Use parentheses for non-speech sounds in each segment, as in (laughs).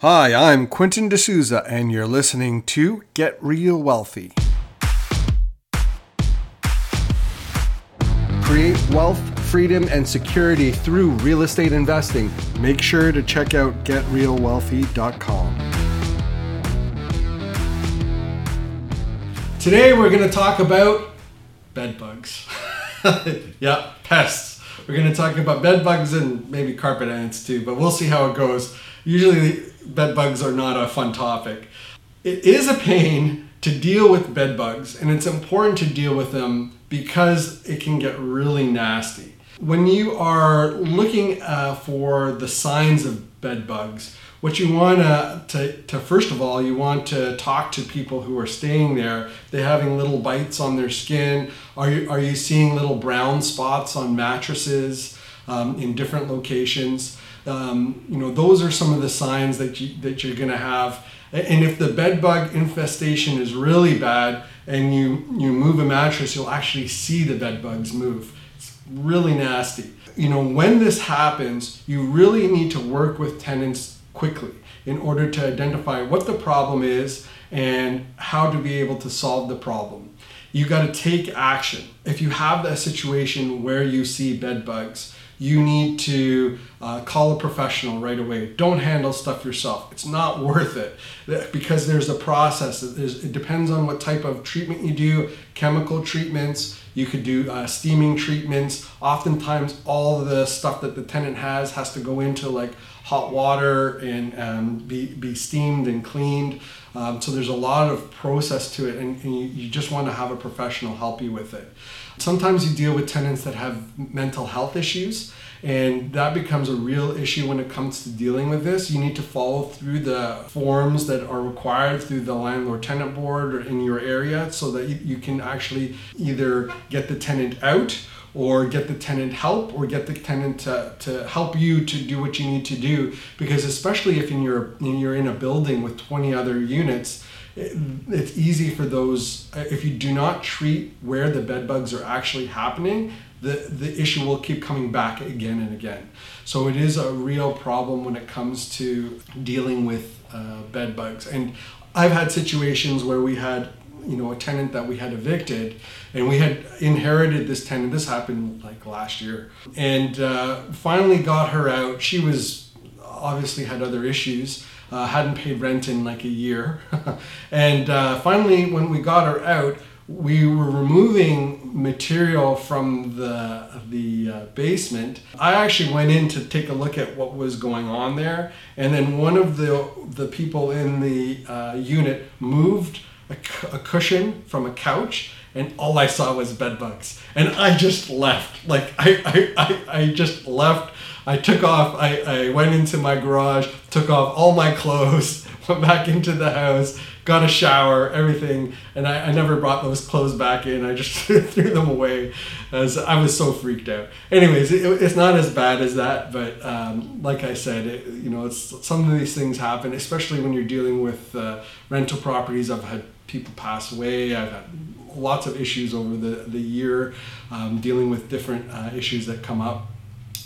Hi, I'm Quentin D'Souza, and you're listening to Get Real Wealthy. Create wealth, freedom, and security through real estate investing. Make sure to check out getrealwealthy.com. Today, we're going to talk about bed bugs. (laughs) yeah, pests. We're going to talk about bed bugs and maybe carpet ants too, but we'll see how it goes. Usually, bed bugs are not a fun topic. It is a pain to deal with bed bugs, and it's important to deal with them because it can get really nasty. When you are looking uh, for the signs of bed bugs, what you want to, to first of all you want to talk to people who are staying there they having little bites on their skin are you, are you seeing little brown spots on mattresses um, in different locations um, you know, those are some of the signs that you that you're going to have. And if the bed bug infestation is really bad, and you you move a mattress, you'll actually see the bed bugs move. It's really nasty. You know, when this happens, you really need to work with tenants quickly in order to identify what the problem is and how to be able to solve the problem. You got to take action. If you have a situation where you see bed bugs, you need to uh, call a professional right away. Don't handle stuff yourself. It's not (laughs) worth it because there's a process. It depends on what type of treatment you do, chemical treatments. You could do uh, steaming treatments. Oftentimes, all the stuff that the tenant has has to go into like hot water and um, be, be steamed and cleaned. Um, so there's a lot of process to it, and, and you, you just want to have a professional help you with it. Sometimes you deal with tenants that have mental health issues, and that becomes a real issue when it comes to dealing with this. You need to follow through the forms that are required through the landlord tenant board or in your area so that you can actually either get the tenant out or get the tenant help or get the tenant to, to help you to do what you need to do because especially if in your, you're in a building with 20 other units it's easy for those if you do not treat where the bed bugs are actually happening the, the issue will keep coming back again and again. So it is a real problem when it comes to dealing with uh, bed bugs. And i've had situations where we had you know a tenant that we had evicted and we had inherited this tenant. This happened like last year. And uh, finally got her out. She was obviously had other issues uh, hadn't paid rent in like a year. (laughs) and uh, finally, when we got her out, we were removing material from the the uh, basement. I actually went in to take a look at what was going on there, and then one of the the people in the uh, unit moved a, a cushion from a couch and all I saw was bed bugs. And I just left. Like I, I, I, I just left I took off, I, I went into my garage, took off all my clothes, (laughs) went back into the house, got a shower, everything, and I, I never brought those clothes back in. I just (laughs) threw them away as I was so freaked out. Anyways, it, it's not as bad as that, but um, like I said, it, you know, it's, some of these things happen, especially when you're dealing with uh, rental properties. I've had people pass away. I've had lots of issues over the, the year um, dealing with different uh, issues that come up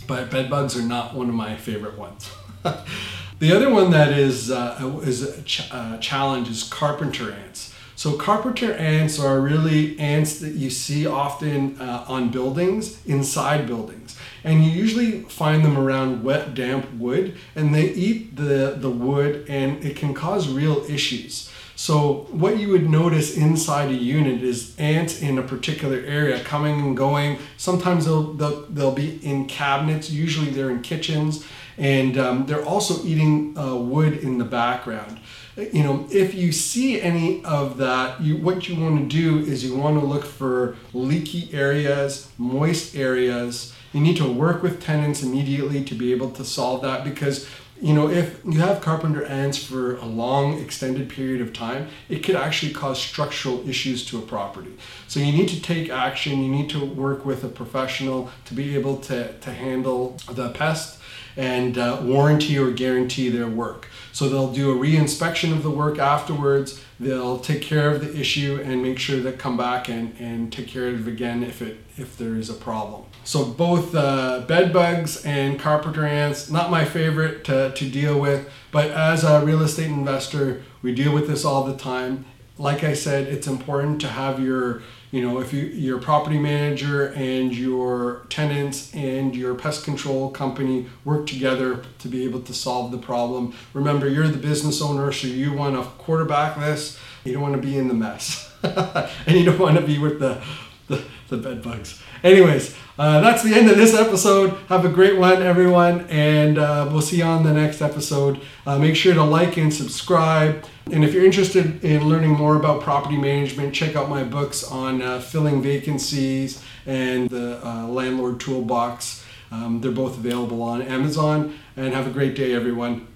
but bed bugs are not one of my favorite ones. (laughs) the other one that is uh, is a ch- uh, challenge is carpenter ants. So carpenter ants are really ants that you see often uh, on buildings, inside buildings, and you usually find them around wet, damp wood, and they eat the the wood, and it can cause real issues. So what you would notice inside a unit is ants in a particular area coming and going. Sometimes they'll they'll, they'll be in cabinets. Usually they're in kitchens, and um, they're also eating uh, wood in the background. You know, if you see any of that, you what you want to do is you want to look for leaky areas, moist areas. You need to work with tenants immediately to be able to solve that because you know, if you have carpenter ants for a long extended period of time, it could actually cause structural issues to a property. So you need to take action, you need to work with a professional to be able to, to handle the pest and uh, warranty or guarantee their work. So they'll do a re-inspection of the work afterwards, they'll take care of the issue and make sure that come back and, and take care of it again if, it, if there is a problem. So both uh, bed bugs and carpenter ants, not my favorite to, to deal with, but as a real estate investor, we deal with this all the time. Like I said, it's important to have your, you know, if you your property manager and your tenants and your pest control company work together to be able to solve the problem. Remember, you're the business owner, so you want to quarterback this. You don't want to be in the mess, (laughs) and you don't want to be with the the, the bed bugs. Anyways, uh, that's the end of this episode. Have a great one, everyone, and uh, we'll see you on the next episode. Uh, make sure to like and subscribe. And if you're interested in learning more about property management, check out my books on uh, filling vacancies and the uh, landlord toolbox. Um, they're both available on Amazon. And have a great day, everyone.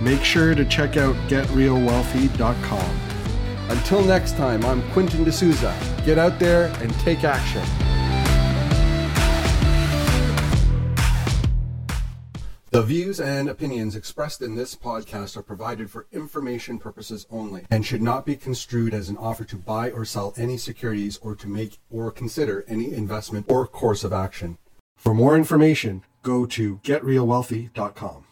Make sure to check out getrealwealthy.com. Until next time, I'm Quentin D'Souza. Get out there and take action. The views and opinions expressed in this podcast are provided for information purposes only and should not be construed as an offer to buy or sell any securities or to make or consider any investment or course of action. For more information, go to getrealwealthy.com.